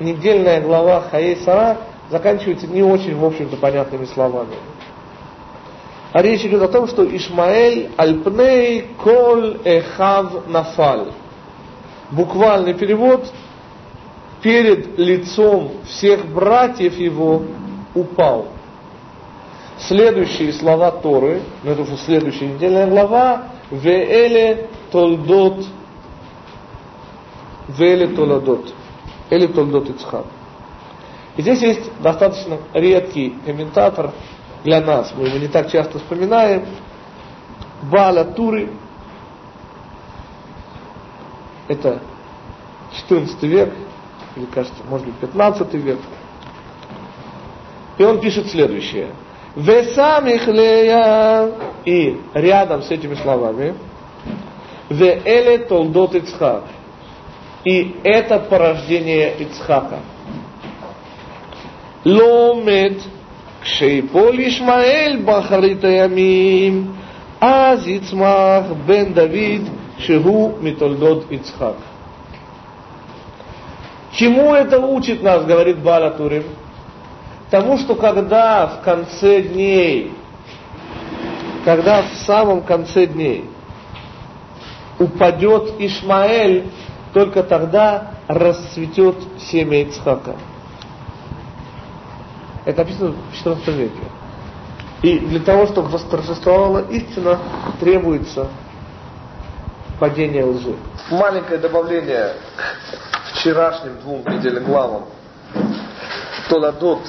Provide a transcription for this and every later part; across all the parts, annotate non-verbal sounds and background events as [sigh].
недельная глава Хаей Сара заканчивается не очень, в общем-то, понятными словами. А речь идет о том, что Ишмаэль альпней кол эхав нафаль. Буквальный перевод перед лицом всех братьев его упал. Следующие слова Торы, ну это уже следующая недельная глава, Веэле толдот, Веэле толадот, Эле толдот Ицхак. И здесь есть достаточно редкий комментатор для нас, мы его не так часто вспоминаем, Баля Туры, это 14 век, или кажется, может быть 15 век. И он пишет следующее. Весамих лея. И рядом с этими словами. Веэле толдот Ицхак. И это порождение Ицхака. Ломет кшейпол Ишмаэль бахарита ямим, аз Ицмах бен Давид шигу митольдот Ицхак. Чему это учит нас, говорит Баля Турим? Тому, что когда в конце дней, когда в самом конце дней упадет Ишмаэль, только тогда расцветет семя Ицхака. Это написано в 14 веке. И для того, чтобы восторжествовала истина, требуется падение лжи. Маленькое добавление к вчерашним двум недельным главам. Толадот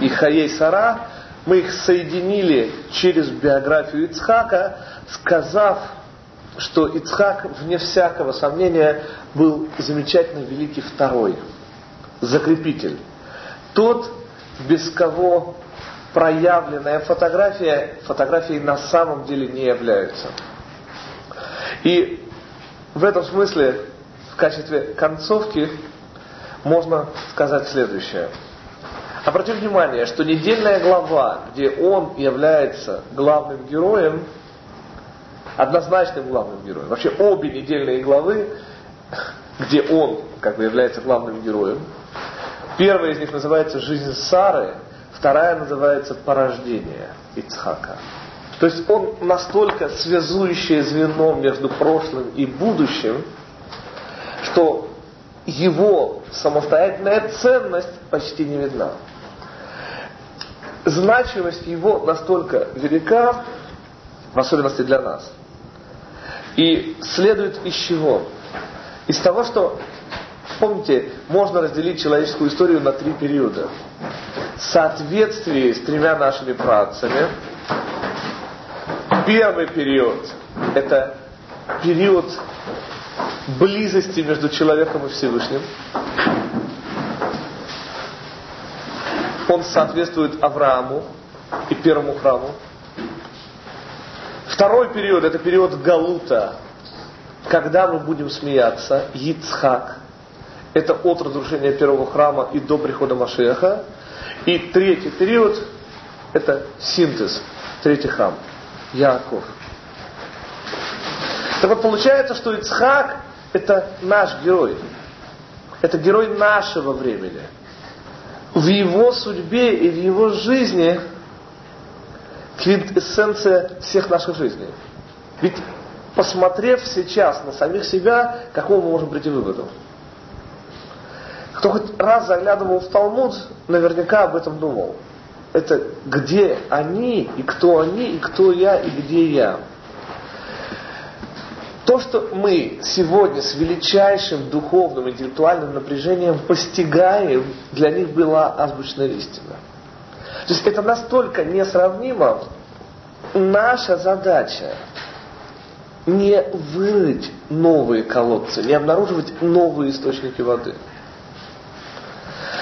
и Хаей Сара, мы их соединили через биографию Ицхака, сказав, что Ицхак, вне всякого сомнения, был замечательно великий второй, закрепитель. Тот, без кого проявленная фотография фотографией на самом деле не является. И в этом смысле, в качестве концовки, можно сказать следующее – Обратите внимание, что недельная глава, где он является главным героем, однозначным главным героем. Вообще обе недельные главы, где он как бы является главным героем. Первая из них называется «Жизнь Сары», вторая называется «Порождение Ицхака». То есть он настолько связующее звено между прошлым и будущим, что его самостоятельная ценность почти не видна значимость его настолько велика, в особенности для нас. И следует из чего? Из того, что, помните, можно разделить человеческую историю на три периода. Соответствие с тремя нашими працами. Первый период – это период близости между человеком и Всевышним. он соответствует Аврааму и первому храму. Второй период – это период Галута, когда мы будем смеяться, Yitzhak, это от разрушения первого храма и до прихода Машеха. И третий период – это синтез, третий храм, Яков. Так вот получается, что Ицхак – это наш герой. Это герой нашего времени – в его судьбе и в его жизни квинтэссенция всех наших жизней. Ведь посмотрев сейчас на самих себя, какого мы можем прийти выводу? Кто хоть раз заглядывал в Талмуд, наверняка об этом думал. Это где они, и кто они, и кто я, и где я. То, что мы сегодня с величайшим духовным, интеллектуальным напряжением постигаем, для них была азбучная истина. То есть это настолько несравнимо. Наша задача не вырыть новые колодцы, не обнаруживать новые источники воды.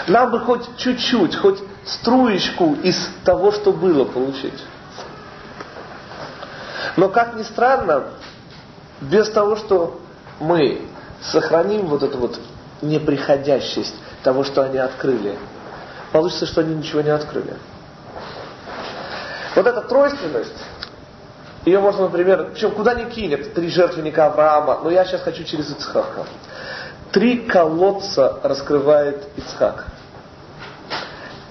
Нам бы хоть чуть-чуть, хоть струечку из того, что было, получить. Но, как ни странно, без того, что мы сохраним вот эту вот неприходящесть того, что они открыли, получится, что они ничего не открыли. Вот эта тройственность, ее можно, например, причем куда ни кинет, три жертвенника Авраама, но я сейчас хочу через Ицхака. Три колодца раскрывает Ицхак.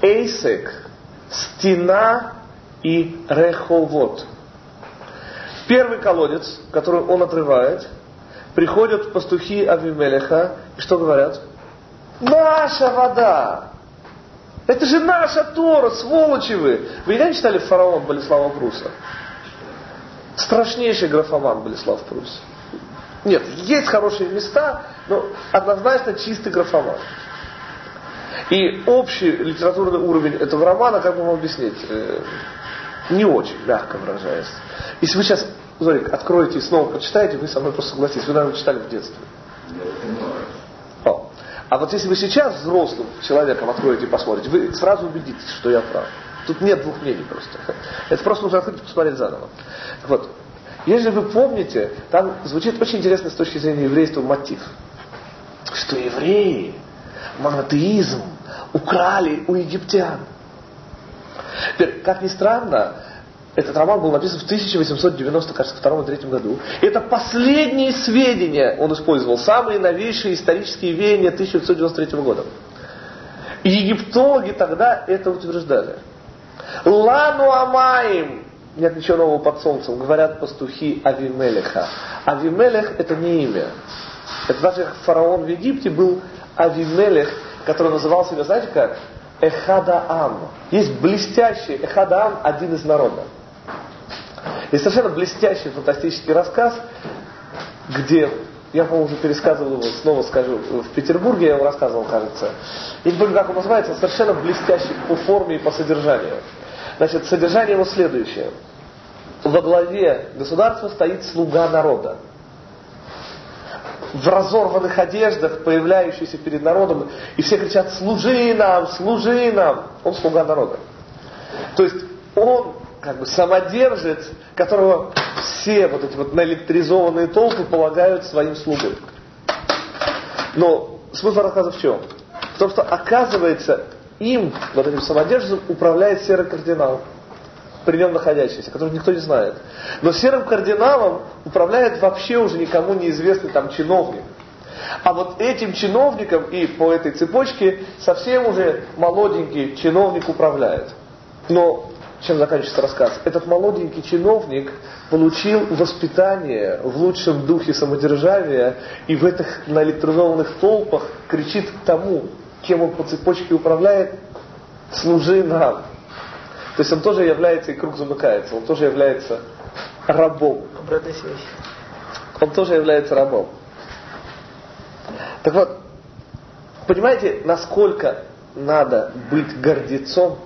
Эйсек, стена и реховод. Первый колодец, который он отрывает, приходят пастухи Авимелеха, и что говорят? Наша вода! Это же наша Тора, сволочи вы! Вы никогда не читали фараон Болеслава Пруса? Страшнейший графоман Болеслав Прус. Нет, есть хорошие места, но однозначно чистый графоман. И общий литературный уровень этого романа, как бы вам объяснить, э, не очень, мягко выражаясь. Если вы сейчас, Зорик, откроете и снова прочитаете, вы со мной просто согласитесь. Вы, наверное, читали в детстве. А вот если вы сейчас взрослым человеком откроете и посмотрите, вы сразу убедитесь, что я прав. Тут нет двух мнений просто. [laughs] Это просто нужно открыть и посмотреть заново. Вот, если вы помните, там звучит очень интересно с точки зрения еврейства мотив. Что евреи монотеизм украли у египтян. Теперь, как ни странно, этот роман был написан в 1892 или 3 году. Это последние сведения он использовал, самые новейшие исторические веяния 1993 года. И египтологи тогда это утверждали. Лану Амаим, нет ничего нового под солнцем, говорят пастухи Авимелеха. Авимелех это не имя. Это даже фараон в Египте был Авимелех, который называл себя, знаете как? Эхадаам. Есть блестящий Эхадаам, один из народа. Есть совершенно блестящий фантастический рассказ, где, я, по-моему, уже пересказывал его, снова скажу, в Петербурге я его рассказывал, кажется. Я не помню, как он называется, совершенно блестящий по форме и по содержанию. Значит, содержание его следующее. Во главе государства стоит слуга народа в разорванных одеждах, появляющийся перед народом, и все кричат «Служи нам! Служи нам!» Он слуга народа. То есть он как бы самодержец, которого все вот эти вот наэлектризованные толпы полагают своим слугой. Но смысл рассказа в чем? В том, что оказывается им, вот этим самодержцем, управляет серый кардинал при нем находящийся, который никто не знает. Но серым кардиналом управляет вообще уже никому неизвестный там чиновник. А вот этим чиновником и по этой цепочке совсем уже молоденький чиновник управляет. Но чем заканчивается рассказ? Этот молоденький чиновник получил воспитание в лучшем духе самодержавия и в этих наэлектризованных толпах кричит тому, кем он по цепочке управляет, служи нам. То есть он тоже является, и круг замыкается, он тоже является рабом. Обратная связь. Он тоже является рабом. Так вот, понимаете, насколько надо быть гордецом,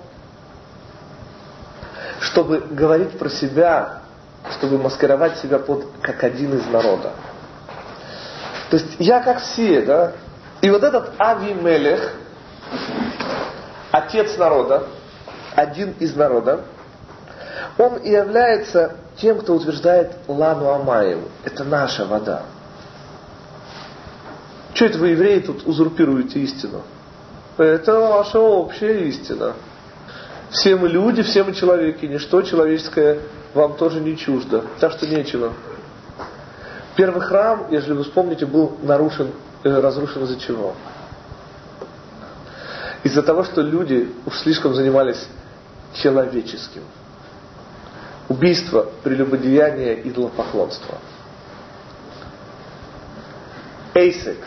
чтобы говорить про себя, чтобы маскировать себя под как один из народа. То есть я как все, да? И вот этот Авимелех, отец народа, один из народа, он и является тем, кто утверждает Лану Амаеву. Это наша вода. Что это вы, евреи, тут узурпируете истину? Это ваша общая истина. Все мы люди, все мы человеки, ничто человеческое вам тоже не чуждо. Так что нечего. Первый храм, если вы вспомните, был нарушен, э, разрушен из-за чего? Из-за того, что люди уж слишком занимались человеческим. Убийство, прелюбодеяние, идолопоклонство. Эйсек.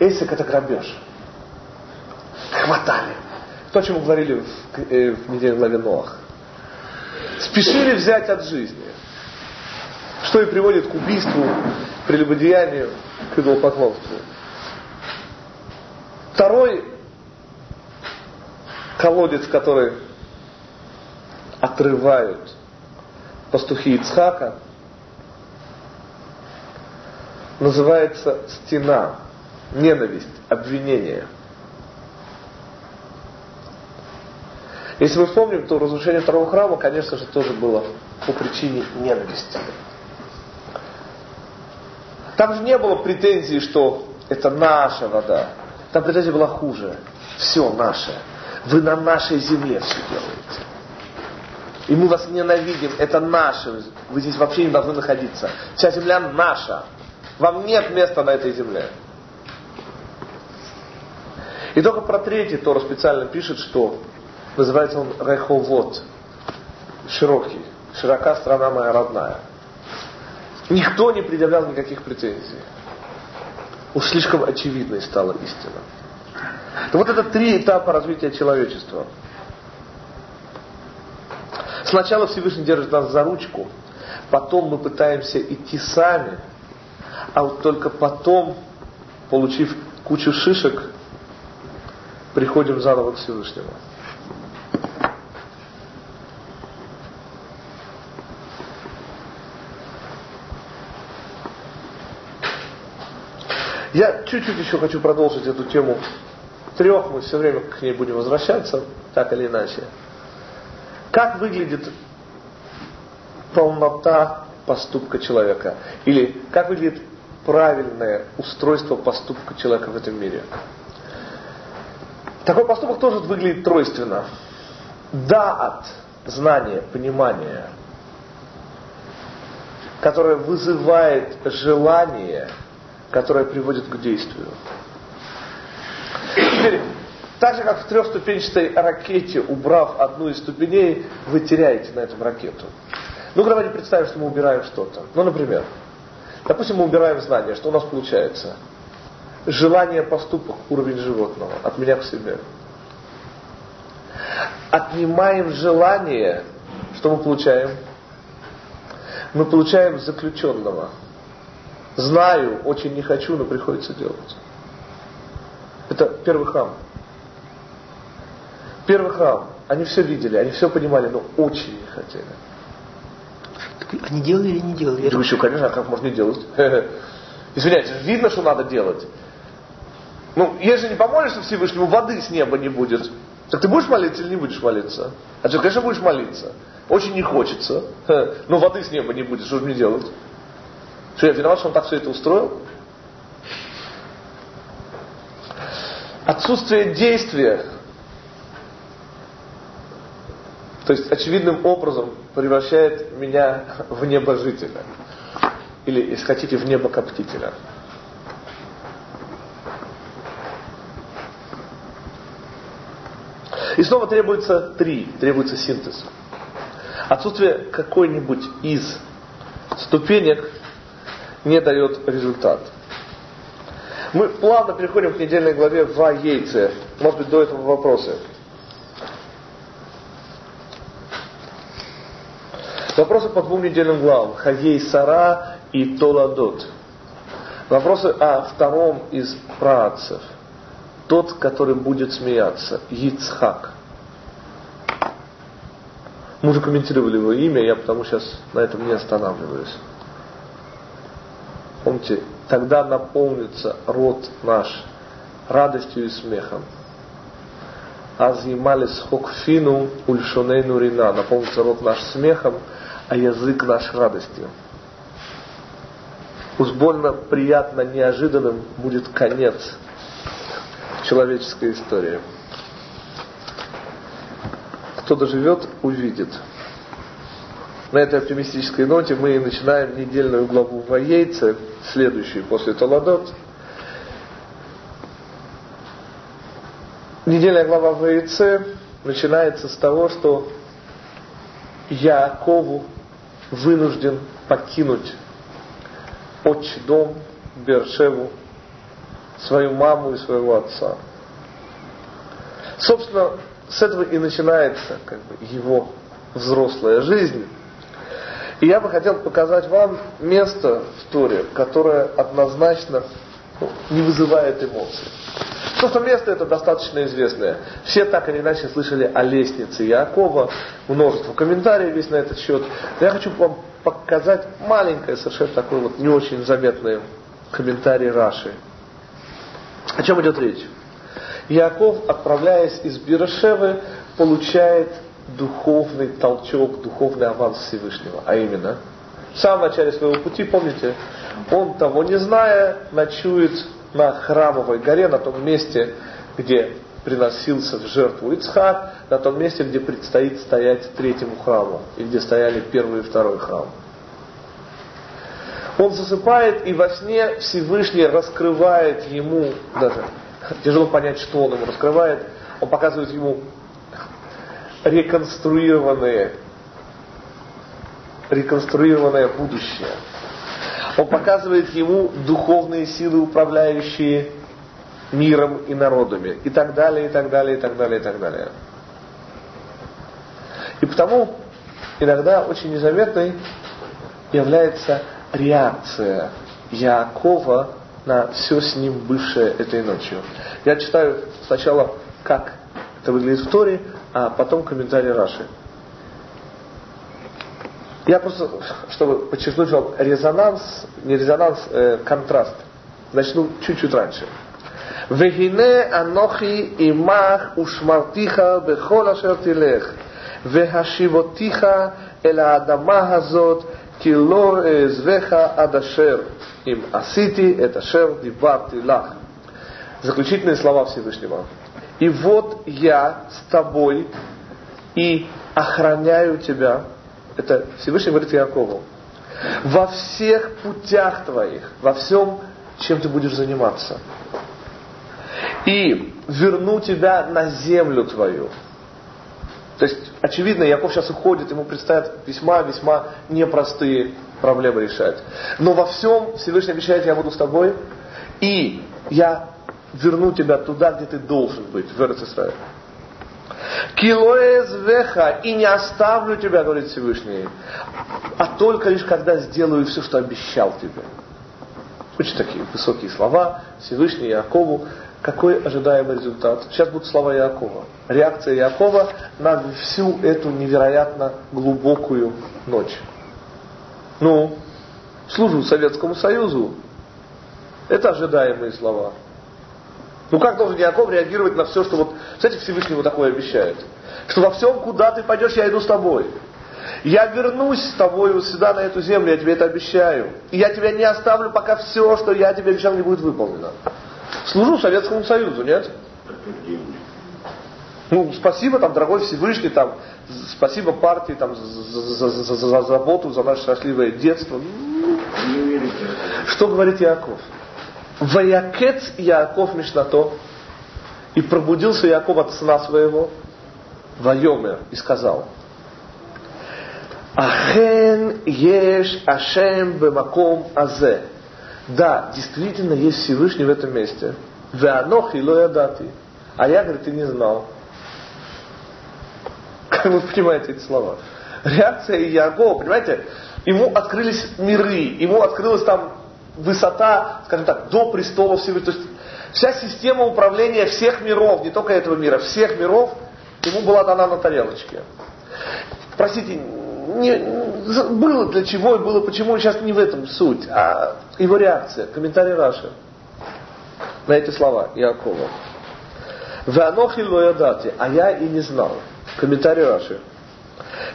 Эйсек это грабеж. Хватали. То, о чем мы говорили в, э, в неделе главе Ноах. Спешили взять от жизни. Что и приводит к убийству, прелюбодеянию, к идолопоклонству. Второй колодец, который отрывают пастухи Ицхака, называется стена, ненависть, обвинение. Если мы вспомним, то разрушение второго храма, конечно же, тоже было по причине ненависти. Там же не было претензий, что это наша вода. Там претензия была хуже. Все наше. Вы на нашей земле все делаете. И мы вас ненавидим, это наше. Вы здесь вообще не должны находиться. Вся земля наша. Вам нет места на этой земле. И только про третий Тора специально пишет, что называется он Реховод, широкий, широка страна моя родная. Никто не предъявлял никаких претензий. Уж слишком очевидной стала истина. То вот это три этапа развития человечества. Сначала Всевышний держит нас за ручку, потом мы пытаемся идти сами, а вот только потом, получив кучу шишек, приходим заново к Всевышнему. Я чуть-чуть еще хочу продолжить эту тему трех, мы все время к ней будем возвращаться, так или иначе. Как выглядит полнота поступка человека? Или как выглядит правильное устройство поступка человека в этом мире? Такой поступок тоже выглядит тройственно. Да от знания, понимания, которое вызывает желание – которая приводит к действию. Теперь, так же, как в трехступенчатой ракете, убрав одну из ступеней, вы теряете на этом ракету. Ну, давайте представим, что мы убираем что-то. Ну, например, допустим, мы убираем знание. Что у нас получается? Желание поступок, уровень животного, от меня к себе. Отнимаем желание, что мы получаем? Мы получаем заключенного – Знаю, очень не хочу, но приходится делать. Это первый храм. Первый храм. Они все видели, они все понимали, но очень не хотели. Они делали или не делали? Да еще, конечно, а как можно не делать? [laughs] Извиняйте, видно, что надо делать. Ну, если не помолишься Всевышнему, воды с неба не будет. Так ты будешь молиться или не будешь молиться? А что, конечно, будешь молиться. Очень не хочется. [laughs] Но воды с неба не будет, что же мне делать? Что я виноват, что он так все это устроил? Отсутствие действия, то есть очевидным образом превращает меня в небожителя. Или, если хотите, в небокоптителя. И снова требуется три, требуется синтез. Отсутствие какой-нибудь из ступенек не дает результат. Мы плавно переходим к недельной главе в Яйце. Может быть, до этого вопросы. Вопросы по двум недельным главам. Хагей Сара и Толадот. Вопросы о втором из працев. Тот, который будет смеяться. Яцхак. Мы уже комментировали его имя, я потому сейчас на этом не останавливаюсь. Помните, тогда наполнится род наш радостью и смехом. Азималис хокфину ульшонейну рина. Наполнится рот наш смехом, а язык наш радостью. Уж больно приятно, неожиданным будет конец человеческой истории. Кто доживет, увидит. На этой оптимистической ноте мы начинаем недельную главу в Ваейце, следующую после Толадот. Недельная глава в Ваейце начинается с того, что Якову вынужден покинуть отчий дом, Бершеву, свою маму и своего отца. Собственно, с этого и начинается как бы, его взрослая жизнь. И я бы хотел показать вам место в Торе, которое однозначно ну, не вызывает эмоций. Собственно, место это достаточно известное. Все так или иначе слышали о лестнице Якова, множество комментариев есть на этот счет. Но я хочу вам показать маленькое, совершенно такое вот не очень заметное комментарий Раши. О чем идет речь? Яков, отправляясь из Бирашевы, получает духовный толчок, духовный аванс Всевышнего. А именно, в самом начале своего пути, помните, он того не зная, ночует на храмовой горе, на том месте, где приносился в жертву Ицхак, на том месте, где предстоит стоять третьему храму, и где стояли первый и второй храм. Он засыпает, и во сне Всевышний раскрывает ему даже тяжело понять, что он ему раскрывает. Он показывает ему реконструированные, реконструированное будущее. Он показывает ему духовные силы, управляющие миром и народами. И так далее, и так далее, и так далее, и так далее. И потому иногда очень незаметной является реакция Якова на все с ним бывшее этой ночью. Я читаю сначала, как это выглядит в Торе, а потом комментарий Раши. Я просто, чтобы подчеркнуть вам резонанс, не резонанс, э, контраст, начну чуть-чуть раньше. Вегине анохи имах ушмартиха бехола шертилех, вехашивотиха эла адама хазот, килор эзвеха адашер, им асити это шер дибарти лах. Заключительные слова Всевышнего. И вот я с тобой и охраняю тебя. Это Всевышний говорит Якову. Во всех путях твоих, во всем, чем ты будешь заниматься и верну тебя на землю твою. То есть, очевидно, Яков сейчас уходит, ему предстоят весьма-весьма непростые проблемы решать. Но во всем Всевышний обещает, я буду с тобой, и я верну тебя туда, где ты должен быть, в Израиль. Килоэз веха, и не оставлю тебя, говорит Всевышний, а только лишь когда сделаю все, что обещал тебе. Очень такие высокие слова Всевышний Якову какой ожидаемый результат? Сейчас будут слова Иакова. Реакция Иакова на всю эту невероятно глубокую ночь. Ну, служу Советскому Союзу. Это ожидаемые слова. Ну как должен Яков реагировать на все, что вот, кстати, Всевышний вот такое обещает? Что во всем, куда ты пойдешь, я иду с тобой. Я вернусь с тобой сюда, на эту землю, я тебе это обещаю. И я тебя не оставлю, пока все, что я тебе обещал, не будет выполнено. Служу Советскому Союзу, нет? Ну, спасибо, там, дорогой Всевышний, там, спасибо партии там, за, за, за, за, за заботу, за наше счастливое детство. Что говорит Яков? Ваякец Яков Мишнато, и пробудился Яков от сна своего, Вайомер, и сказал, Ахен еш Ашем бемаком азе. Да, действительно есть Всевышний в этом месте. Веанох и ядати. А я, говорит, ты не знал. [laughs] Как вы понимаете эти слова? Реакция Иакова, понимаете, ему открылись миры, ему открылась там высота, скажем так, до престола Всевышнего. То есть вся система управления всех миров, не только этого мира, всех миров, ему была дана на тарелочке. Простите, не, было для чего и было почему, сейчас не в этом суть, а его реакция, комментарий Раши на эти слова Иакова. Ванохи ядати, а я и не знал. Комментарий Раши.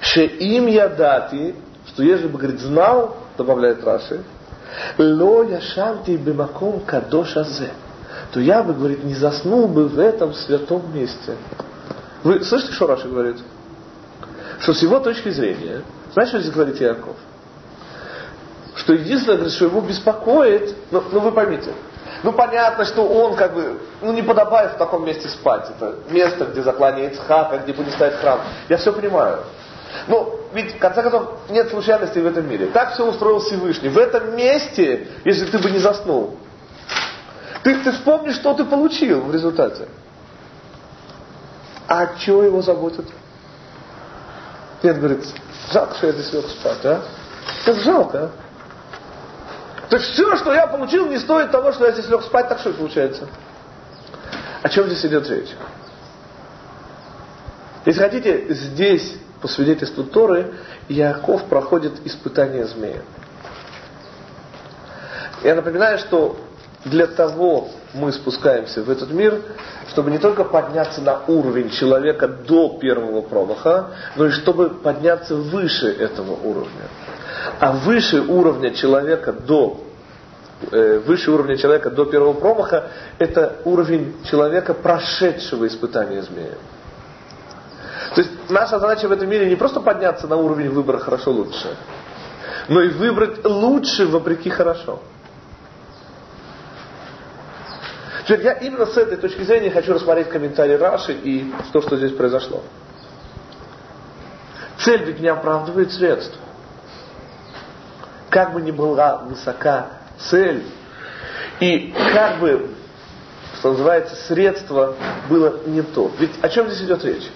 Ше им ядати, что если бы, говорит, знал, добавляет Раши, ло яшанти бимаком кадош азе, то я бы, говорит, не заснул бы в этом святом месте. Вы слышите, что Раши говорит? что с его точки зрения, знаешь, что здесь говорит Яков? Что единственное, что его беспокоит, ну, ну вы поймите, ну понятно, что он как бы, ну не подобает в таком месте спать. Это место, где заклание Ицхака, где будет стоять храм. Я все понимаю. Но ведь, в конце концов, нет случайностей в этом мире. Так все устроил Всевышний. В этом месте, если ты бы не заснул, ты, ты вспомнишь, что ты получил в результате. А что его заботит? Нет, говорит, жалко, что я здесь лег спать, а? Это жалко, а? Есть все, что я получил, не стоит того, что я здесь лег спать, так что получается? О чем здесь идет речь? Если хотите, здесь, по свидетельству Торы, Яков проходит испытание змея. Я напоминаю, что для того мы спускаемся в этот мир, чтобы не только подняться на уровень человека до первого промаха, но и чтобы подняться выше этого уровня. А выше уровня человека до э, выше уровня человека до первого промаха, это уровень человека, прошедшего испытания змея. То есть наша задача в этом мире не просто подняться на уровень выбора хорошо-лучше, но и выбрать лучше вопреки хорошо. Теперь я именно с этой точки зрения хочу рассмотреть комментарий Раши и то, что здесь произошло. Цель ведь не оправдывает средств. Как бы ни была высока цель, и как бы, что называется, средство было не то. Ведь о чем здесь идет речь?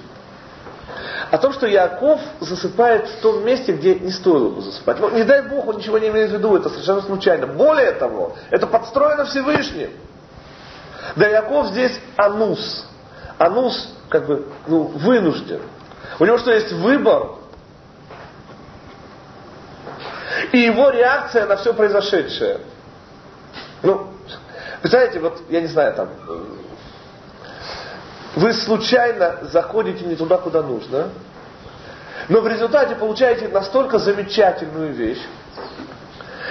О том, что Яков засыпает в том месте, где не стоило бы засыпать. Но не дай Бог, он ничего не имеет в виду, это совершенно случайно. Более того, это подстроено Всевышним. Да Яков здесь анус. Анус как бы ну, вынужден. У него что есть выбор. И его реакция на все произошедшее. Ну, представляете, вот, я не знаю, там, вы случайно заходите не туда, куда нужно, но в результате получаете настолько замечательную вещь,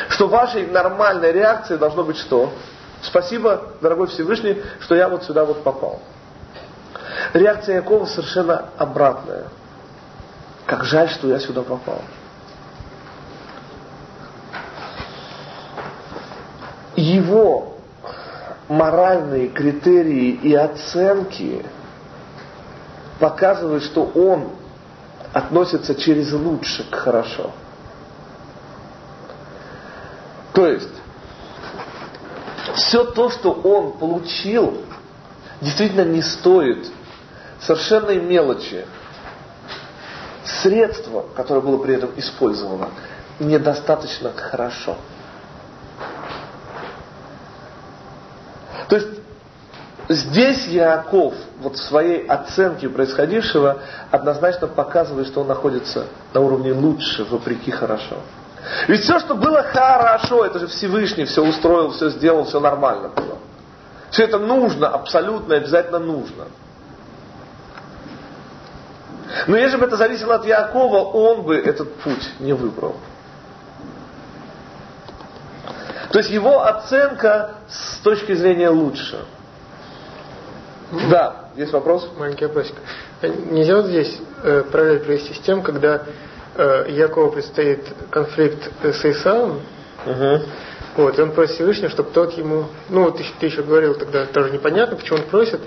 что вашей нормальной реакцией должно быть что? Спасибо, дорогой Всевышний, что я вот сюда вот попал. Реакция Якова совершенно обратная. Как жаль, что я сюда попал. Его моральные критерии и оценки показывают, что он относится через лучше к хорошо. То есть, все то, что он получил, действительно не стоит совершенной мелочи. Средство, которое было при этом использовано, недостаточно хорошо. То есть здесь Яков вот в своей оценке происходившего однозначно показывает, что он находится на уровне лучше, вопреки хорошо. Ведь все, что было хорошо, это же Всевышний все устроил, все сделал, все нормально было. Все это нужно, абсолютно, обязательно нужно. Но если бы это зависело от Якова, он бы этот путь не выбрал. То есть его оценка с точки зрения лучше. Да, есть вопрос? Маленький вопросик. Нельзя вот здесь э, параллель провести с тем, когда э, Якову предстоит конфликт с Исаом, угу. вот, и он просит Всевышнего, чтобы тот ему, ну вот ты, ты еще говорил тогда, тоже непонятно, почему он просит,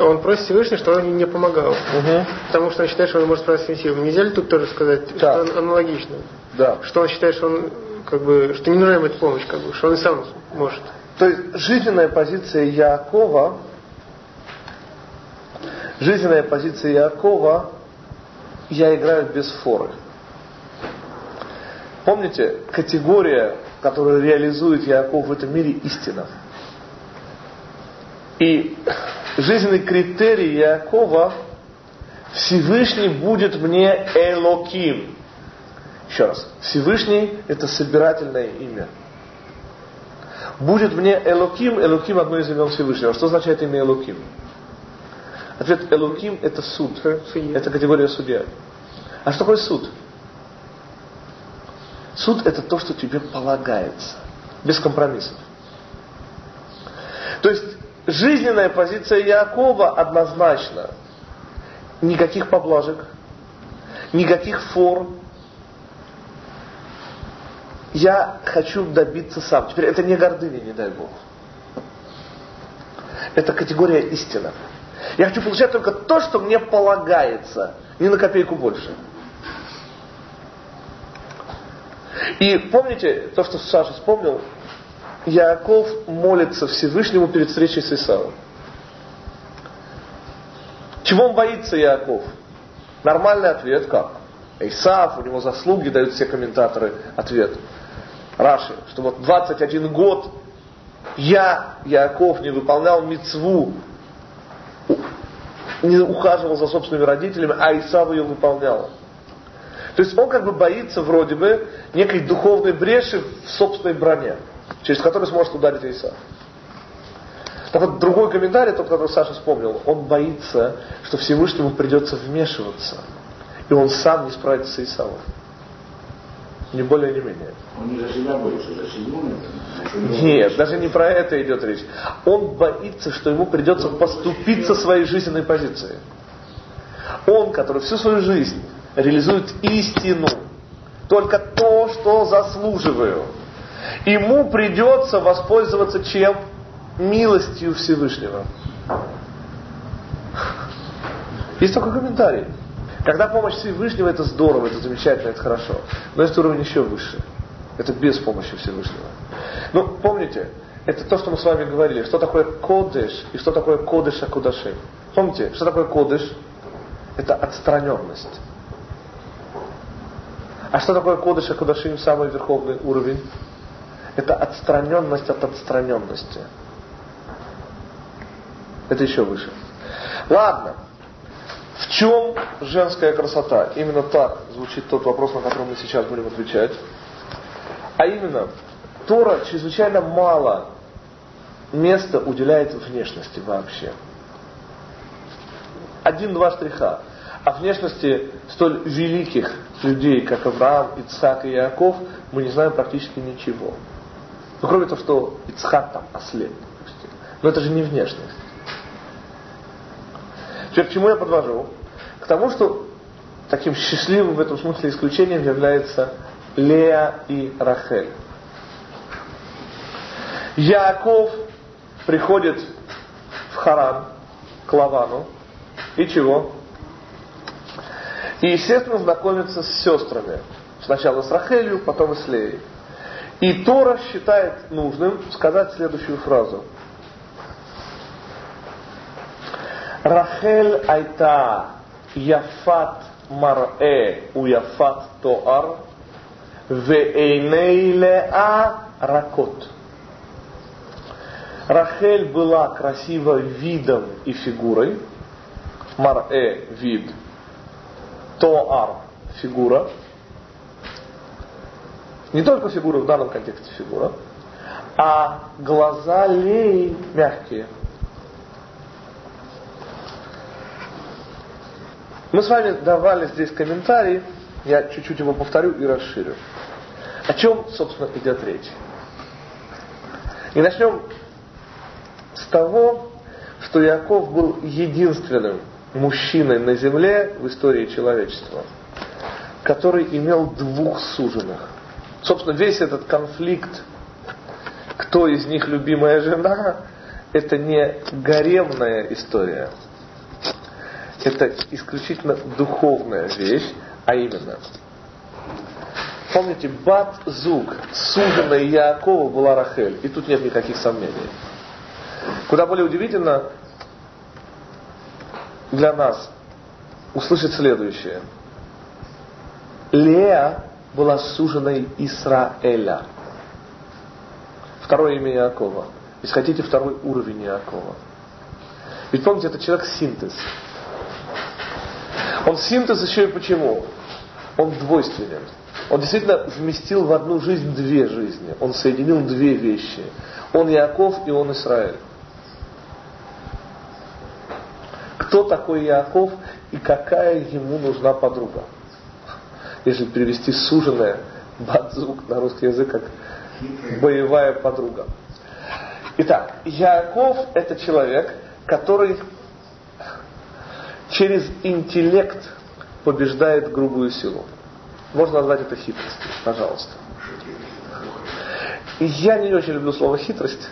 он просит Всевышнего, чтобы он ему не помогал. Угу. Потому что он считает, что он может справиться с. Нельзя ли тут тоже сказать, да. что аналогично? Да. Что он считает, что он как бы, что не нужна ему эта помощь, как бы, что он сам может. То есть жизненная позиция Якова, жизненная позиция Якова, я играю без форы. Помните, категория, которую реализует Яков в этом мире, истина. И жизненный критерий Якова Всевышний будет мне Элоким. Еще раз. Всевышний – это собирательное имя. Будет мне Элоким, Элоким – одно из имен Всевышнего. Что означает имя Элоким? Ответ Элоким – это суд. Это категория судья. А что такое суд? Суд – это то, что тебе полагается. Без компромиссов. То есть, жизненная позиция Якова однозначно. Никаких поблажек, никаких форм, я хочу добиться сам. Теперь это не гордыня, не дай Бог. Это категория истина. Я хочу получать только то, что мне полагается, не на копейку больше. И помните то, что Саша вспомнил? Яков молится Всевышнему перед встречей с Исавом. Чего он боится Яков? Нормальный ответ как? Исаав, у него заслуги, дают все комментаторы ответ. Раши, что вот 21 год я, Яков, не выполнял мецву, не ухаживал за собственными родителями, а Исав ее выполнял. То есть он как бы боится вроде бы некой духовной бреши в собственной броне, через которую сможет ударить Исав. Так вот, другой комментарий, тот, который Саша вспомнил, он боится, что Всевышнему придется вмешиваться, и он сам не справится с Исавом. Не более, не менее. Он не за себя боится, за семью. Нет, даже не про это идет речь. Он боится, что ему придется поступиться своей жизненной позицией. Он, который всю свою жизнь реализует истину, только то, что заслуживаю. Ему придется воспользоваться чем? милостью Всевышнего. Есть только комментарий. Когда помощь Всевышнего, это здорово, это замечательно, это хорошо. Но есть уровень еще выше. Это без помощи Всевышнего. Ну, помните, это то, что мы с вами говорили. Что такое кодыш и что такое кодыш акудашим. Помните, что такое кодыш? Это отстраненность. А что такое кодыш акудашим, самый верховный уровень? Это отстраненность от отстраненности. Это еще выше. Ладно. В чем женская красота? Именно так звучит тот вопрос, на который мы сейчас будем отвечать. А именно, Тора чрезвычайно мало места уделяет внешности вообще. Один-два штриха. О внешности столь великих людей, как Авраам, Ицхак и Яков, мы не знаем практически ничего. Ну, кроме того, что Ицхак там ослеп. Но это же не внешность. Теперь к чему я подвожу? К тому, что таким счастливым в этом смысле исключением является Леа и Рахель. Яков приходит в Харан, к Лавану, и чего? И, естественно, знакомится с сестрами. Сначала с Рахелью, потом и с Леей. И Тора считает нужным сказать следующую фразу. Рахель айта яфат мар'э у яфат тоар веэйней леа ракот. Рахель была красива видом и фигурой. Мар'э – вид. Тоар – фигура. Не только фигура в данном контексте фигура, а глаза лей мягкие. Мы с вами давали здесь комментарий, я чуть-чуть его повторю и расширю. О чем, собственно, идет речь? И начнем с того, что Яков был единственным мужчиной на земле в истории человечества, который имел двух суженых. Собственно, весь этот конфликт, кто из них любимая жена, это не гаремная история. Это исключительно духовная вещь, а именно, помните, Бат Зуг, суженая Якова была Рахель, и тут нет никаких сомнений. Куда более удивительно для нас услышать следующее. Лея была суженой Исраэля. Второе имя Иакова. Если хотите, второй уровень Иакова. Ведь помните, это человек синтез. Он синтез еще и почему? Он двойственен. Он действительно вместил в одну жизнь две жизни. Он соединил две вещи. Он Иаков и он Израиль. Кто такой Иаков и какая ему нужна подруга? Если перевести суженое бадзук на русский язык как боевая подруга. Итак, Яков это человек, который через интеллект побеждает грубую силу. Можно назвать это хитростью, пожалуйста. Я не очень люблю слово хитрость.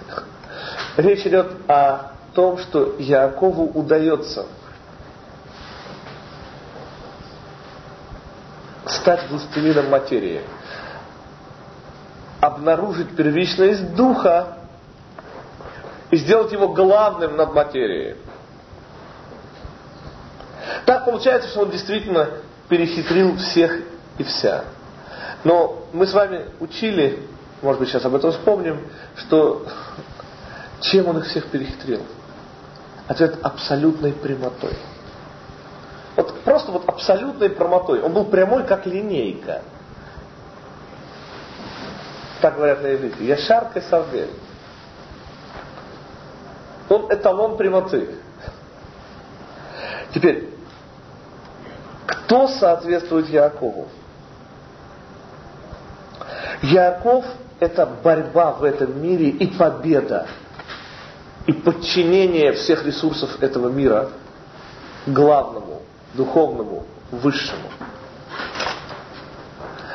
Речь идет о том, что Якову удается стать властелином материи, обнаружить первичность духа и сделать его главным над материей. Так получается, что он действительно перехитрил всех и вся. Но мы с вами учили, может быть сейчас об этом вспомним, что чем он их всех перехитрил? Ответ абсолютной прямотой. Вот просто вот абсолютной прямотой. Он был прямой, как линейка. Так говорят на иврите. Я шаркой савель. Он эталон прямоты. Теперь, кто соответствует Якову? Яков – это борьба в этом мире и победа, и подчинение всех ресурсов этого мира главному, духовному, высшему.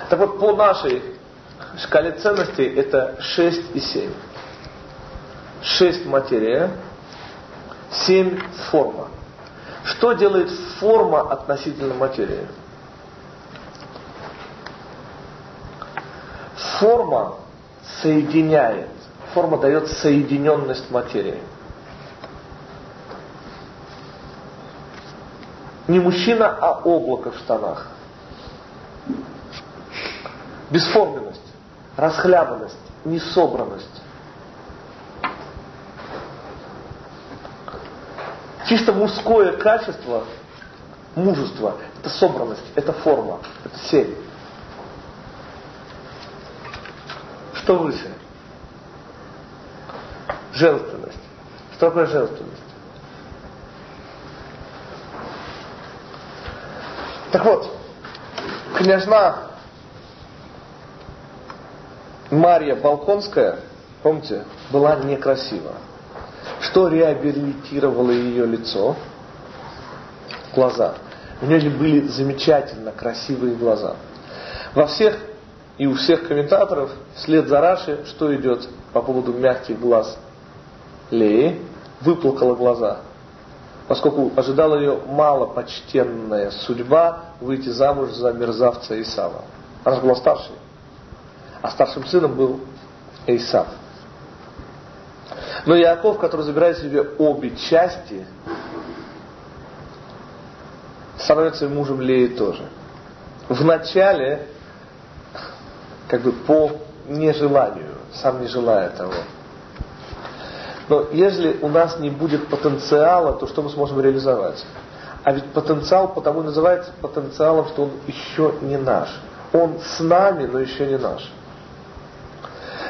Так вот, по нашей шкале ценностей это 6 и 7. шесть материя, семь форма. Что делает форма относительно материи? Форма соединяет, форма дает соединенность материи. Не мужчина, а облако в штанах. Бесформенность, расхлябанность, несобранность. Чисто мужское качество, мужество, это собранность, это форма, это семь. Что выше? Женственность. Что такое женственность? Так вот, княжна Марья Балконская, помните, была некрасива. Что реабилитировало ее лицо? Глаза. У нее были замечательно красивые глаза. Во всех и у всех комментаторов вслед за Раши, что идет по поводу мягких глаз Леи, выплакала глаза поскольку ожидала ее малопочтенная судьба выйти замуж за мерзавца Исава. Она же была старшей. А старшим сыном был Исав. Но Яков, который забирает себе обе части, становится мужем Леи тоже. Вначале, как бы по нежеланию, сам не желая того. Но если у нас не будет потенциала, то что мы сможем реализовать? А ведь потенциал потому и называется потенциалом, что он еще не наш. Он с нами, но еще не наш.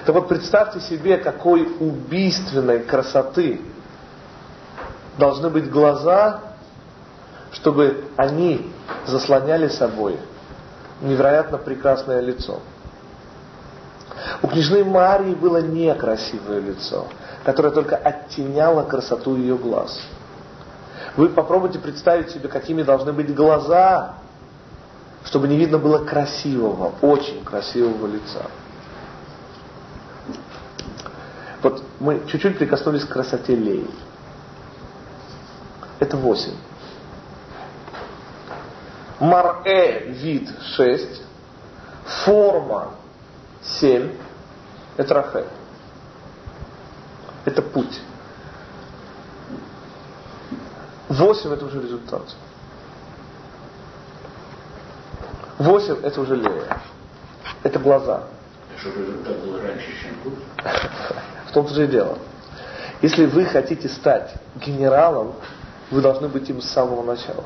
Так вот представьте себе, какой убийственной красоты должны быть глаза, чтобы они заслоняли собой невероятно прекрасное лицо. У княжны Марии было некрасивое лицо которая только оттеняла красоту ее глаз. Вы попробуйте представить себе, какими должны быть глаза, чтобы не видно было красивого, очень красивого лица. Вот мы чуть-чуть прикоснулись к красоте Леи. Это восемь. Марэ вид шесть, форма семь, это Рахель. Это путь. Восемь это уже результат. Восемь это уже Лея. Это глаза. Чтобы результат был раньше, чем путь? [laughs] В том-то же и дело. Если вы хотите стать генералом, вы должны быть им с самого начала.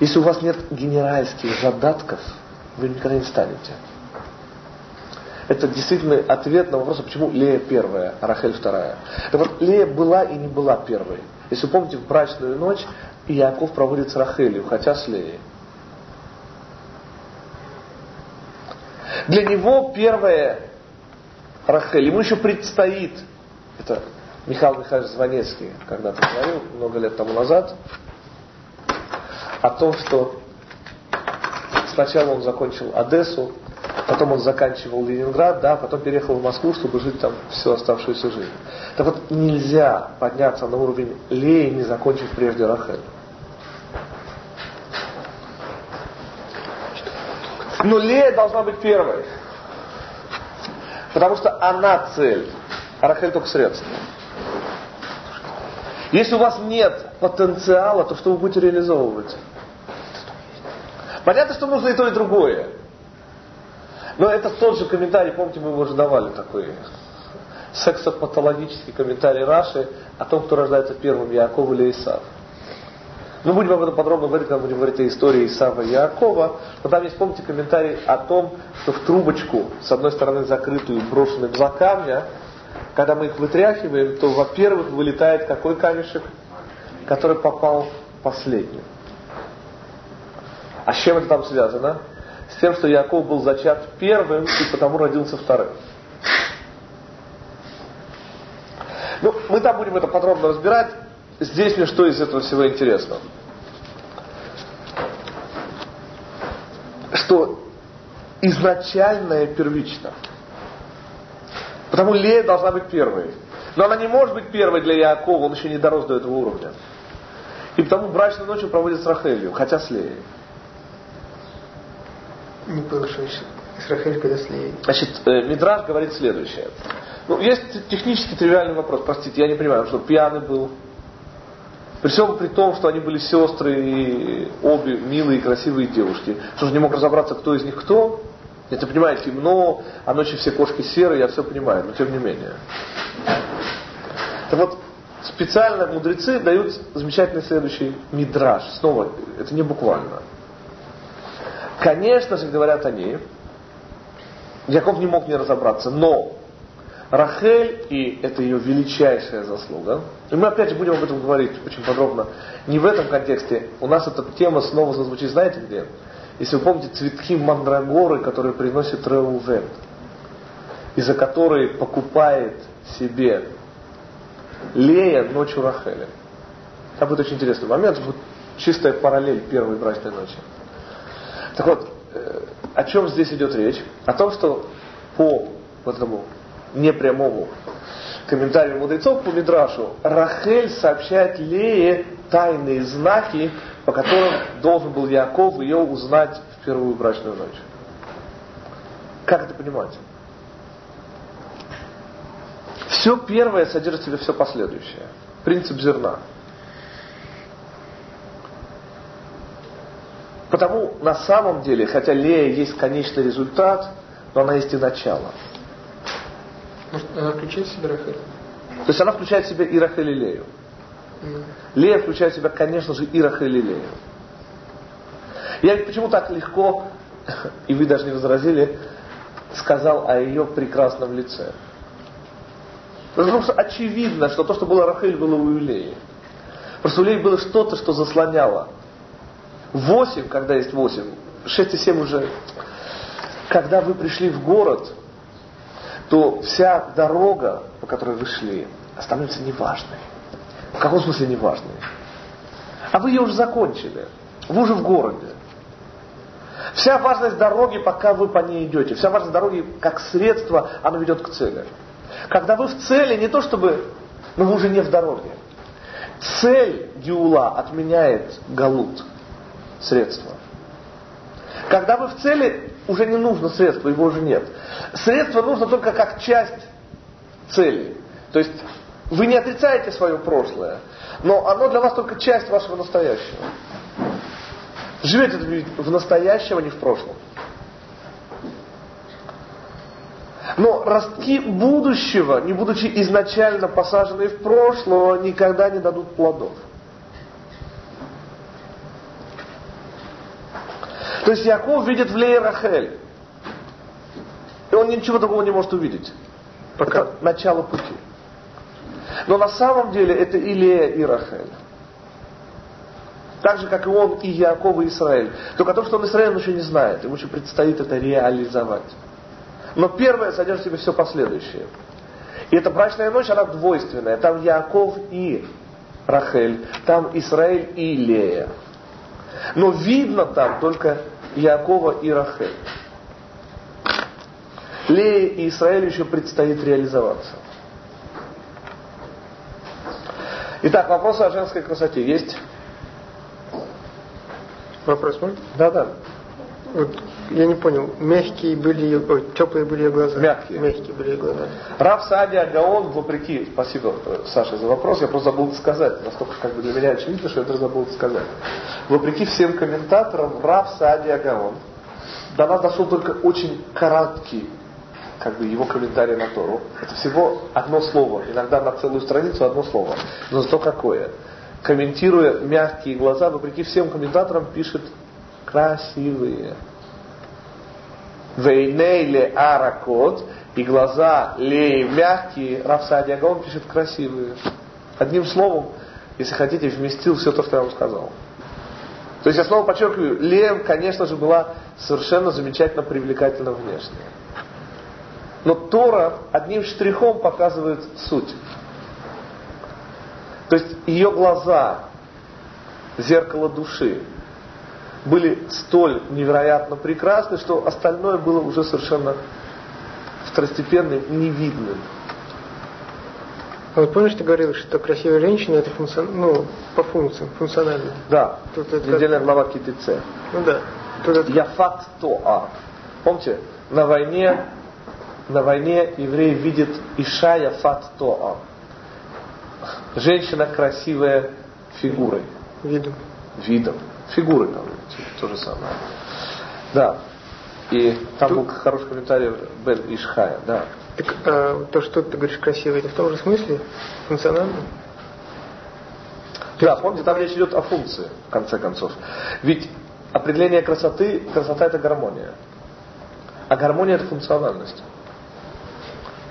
Если у вас нет генеральских задатков, вы никогда не станете. Это действительно ответ на вопрос, почему Лея первая, а Рахель вторая. Так вот, Лея была и не была первой. Если вы помните, в брачную ночь Иаков проводит с Рахелью, хотя с Леей. Для него первая Рахель, ему еще предстоит, это Михаил Михайлович Звонецкий когда-то говорил много лет тому назад, о том, что сначала он закончил Одессу, Потом он заканчивал Ленинград, да, потом переехал в Москву, чтобы жить там всю оставшуюся жизнь. Так вот, нельзя подняться на уровень Леи, не закончив прежде Рахель. Но Лея должна быть первой. Потому что она цель, а Рахель только средство. Если у вас нет потенциала, то что вы будете реализовывать? Понятно, что нужно и то, и другое. Но это тот же комментарий, помните, мы его уже давали такой сексопатологический комментарий Раши о том, кто рождается первым, Яков или Исав. Мы будем об этом подробно говорить, когда будем говорить о истории Исава и Якова. Но там есть, помните, комментарий о том, что в трубочку, с одной стороны закрытую, брошенную за камня, когда мы их вытряхиваем, то, во-первых, вылетает какой камешек, который попал последним. А с чем это там связано? с тем, что Яков был зачат первым и потому родился вторым. Ну, мы там будем это подробно разбирать. Здесь мне что из этого всего интересно? Что изначальное первично. Потому Лея должна быть первой. Но она не может быть первой для Якова, он еще не дорос до этого уровня. И потому брачную ночь он проводит с Рахелью, хотя с Леей. Не получилось. С Рахель, когда с Леей. Значит, э, Мидраж говорит следующее. Ну, есть технически тривиальный вопрос, простите, я не понимаю, что пьяный был. При всем при том, что они были сестры и обе милые красивые девушки. Что же не мог разобраться, кто из них кто? Это, понимаете, темно, а ночью все кошки серые, я все понимаю, но тем не менее. Так вот, специально мудрецы дают замечательный следующий мидраж. Снова, это не буквально. Конечно же, говорят они, Яков не мог не разобраться, но Рахель, и это ее величайшая заслуга, и мы опять же будем об этом говорить очень подробно, не в этом контексте, у нас эта тема снова зазвучит, знаете где? Если вы помните цветки мандрагоры, которые приносит Реувен, и за которые покупает себе Лея ночью Рахеля. Это будет очень интересный момент, будет чистая параллель первой брачной ночи. Так вот, э, о чем здесь идет речь? О том, что по вот этому непрямому комментарию мудрецов по Мидрашу, Рахель сообщает Лее тайные знаки, по которым должен был Яков ее узнать в первую брачную ночь. Как это понимать? Все первое содержит в себе все последующее. Принцип зерна. Потому на самом деле, хотя Лея есть конечный результат, но она есть и начало. Может, она включает в себя Рахель? То есть она включает в себя и Рахель и Лею. Mm. Лея включает в себя, конечно же, и Рахель и Лею. Я почему так легко, и вы даже не возразили, сказал о ее прекрасном лице. Потому что очевидно, что то, что было Рахель, было у Леи. Просто у Леи было что-то, что заслоняло. Восемь, когда есть восемь, шесть и семь уже. Когда вы пришли в город, то вся дорога, по которой вы шли, становится неважной. В каком смысле неважной? А вы ее уже закончили. Вы уже в городе. Вся важность дороги, пока вы по ней идете, вся важность дороги как средство, она ведет к цели. Когда вы в цели, не то чтобы, но вы уже не в дороге. Цель Геула отменяет Галут, средство. Когда вы в цели, уже не нужно средство, его уже нет. Средство нужно только как часть цели. То есть вы не отрицаете свое прошлое, но оно для вас только часть вашего настоящего. Живете в настоящем, а не в прошлом. Но ростки будущего, не будучи изначально посаженные в прошлое, никогда не дадут плодов. То есть Яков видит в Лее Рахель. И он ничего другого не может увидеть. Пока это начало пути. Но на самом деле это и Лея, и Рахель. Так же, как и он, и Яков, и Израиль. Только то, что он Израиль, он еще не знает. Ему еще предстоит это реализовать. Но первое содержит в себе все последующее. И эта брачная ночь, она двойственная. Там Яков и Рахель, там Израиль и Лея. Но видно там только Якова и Рахель. Лее и Израилю еще предстоит реализоваться. Итак, вопросы о женской красоте есть? Вопрос мой? Да, да. Вот, я не понял, мягкие были ой, теплые были ее глаза? Мягкие. Мягкие были ее глаза. Рав Саади Агаон, вопреки, спасибо, Саша, за вопрос, я просто забыл сказать, насколько как бы для меня очевидно, что я даже забыл сказать. Вопреки всем комментаторам, Рав Саади Агаон, до нас дошел только очень короткий как бы его комментарий на Тору. Это всего одно слово, иногда на целую страницу одно слово. Но зато какое. Комментируя мягкие глаза, вопреки всем комментаторам, пишет красивые. Вейнейле аракот, и глаза леи мягкие, Рафсади Агаон пишет красивые. Одним словом, если хотите, вместил все то, что я вам сказал. То есть я снова подчеркиваю, Лея, конечно же, была совершенно замечательно привлекательна внешне. Но Тора одним штрихом показывает суть. То есть ее глаза, зеркало души, были столь невероятно прекрасны, что остальное было уже совершенно второстепенным, невидным. А вот помнишь, ты говорил, что красивая женщина это функцион... ну, по функциям, функционально. Да, Тут это недельная как... глава КТЦ. Ну да. Тут это... Яфат Тоа. Помните, на войне, на войне евреи видят Иша Яфат Тоа. Женщина красивая фигурой. Видом. Видом. Фигурой там, то же самое. Да. И там Тут... был хороший комментарий Бен Ишхая, да. Так а, то, что ты говоришь красиво, это в том же смысле? Функционально? Да, помните, там речь идет о функции, в конце концов. Ведь определение красоты, красота это гармония. А гармония это функциональность.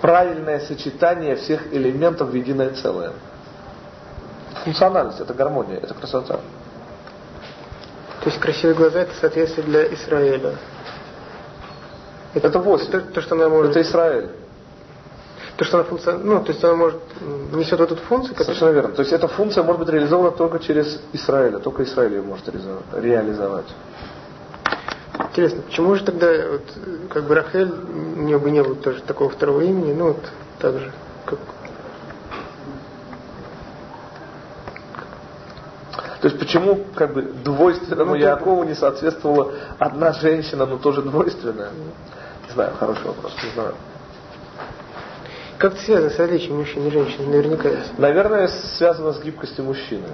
Правильное сочетание всех элементов в единое целое. Функциональность это гармония, это красота. То есть красивые глаза это соответствие для Израиля. Это, это 8. То, то, что она может... Это Израиль. То, что она функция, ну, то есть она может несет эту функцию. Которая... Совершенно верно. То есть эта функция может быть реализована только через Израиля, только Израиль ее может реализовать. Интересно, почему же тогда вот, как бы Рахель, у нее бы не было тоже такого второго имени, ну вот так же, как То есть почему как бы двойственному ну, Якову не соответствовала одна женщина, но тоже двойственная? Не знаю, хороший вопрос, не знаю. Как это связано с различием мужчин и женщин? Наверняка есть. Наверное, связано с гибкостью мужчины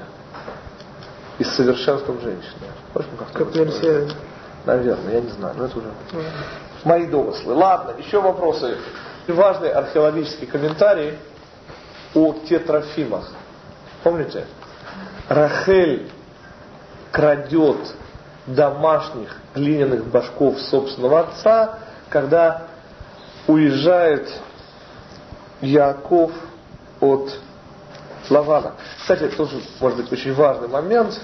и с совершенством женщины. Можно как, как наверное, связано? Наверное, я не знаю, но это уже mm. мои домыслы. Ладно, еще вопросы. Важный археологический комментарий о тетрафимах. Помните? Рахель крадет домашних глиняных башков собственного отца, когда уезжает Яков от Лавана. Кстати, это тоже может быть очень важный момент.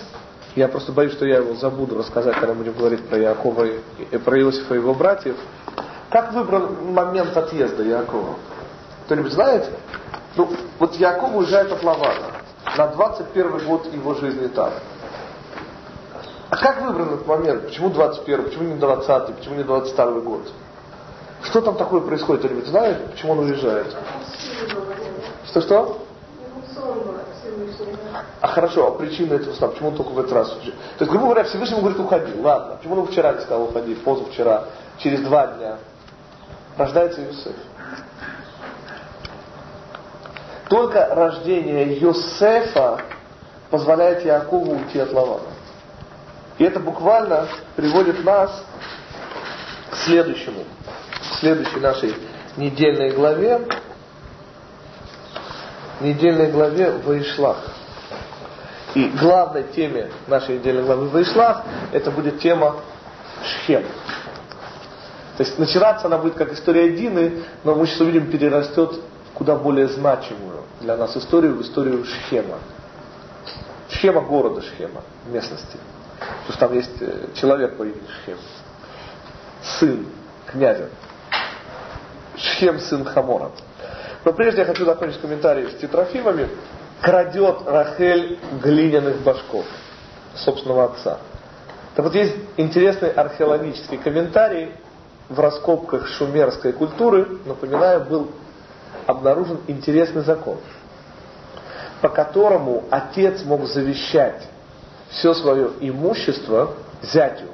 Я просто боюсь, что я его забуду рассказать, когда будем говорить про Якова и про Иосифа и его братьев. Как выбран момент отъезда Якова? Кто-нибудь знает? Ну, вот Яков уезжает от Лавана на 21 год его жизни там. А как выбран этот момент? Почему 21, почему не 20, почему не 22 год? Что там такое происходит? Кто-нибудь знает, почему он уезжает? Что-что? А хорошо, а причина этого сна, почему он только в этот раз? То есть, грубо говоря, Всевышний говорит, уходи. Ладно, почему он вчера не сказал уходи, позавчера, через два дня? Рождается Иосиф. Только рождение Йосефа позволяет Якову уйти от Лавана. И это буквально приводит нас к следующему, к следующей нашей недельной главе, недельной главе Ваишлах. И главной теме нашей недельной главы Ваишлах это будет тема Шхем. То есть начинаться она будет как история Дины, но мы сейчас увидим, перерастет куда более значимую для нас историю, в историю Шхема. Шхема города Шхема, местности. Потому что там есть э, человек по имени Шхем. Сын князя. Шхем сын Хамора. Но прежде я хочу закончить комментарий с тетрофимами. Крадет Рахель глиняных башков собственного отца. Так вот есть интересный археологический комментарий в раскопках шумерской культуры, напоминаю, был обнаружен интересный закон, по которому отец мог завещать все свое имущество зятю.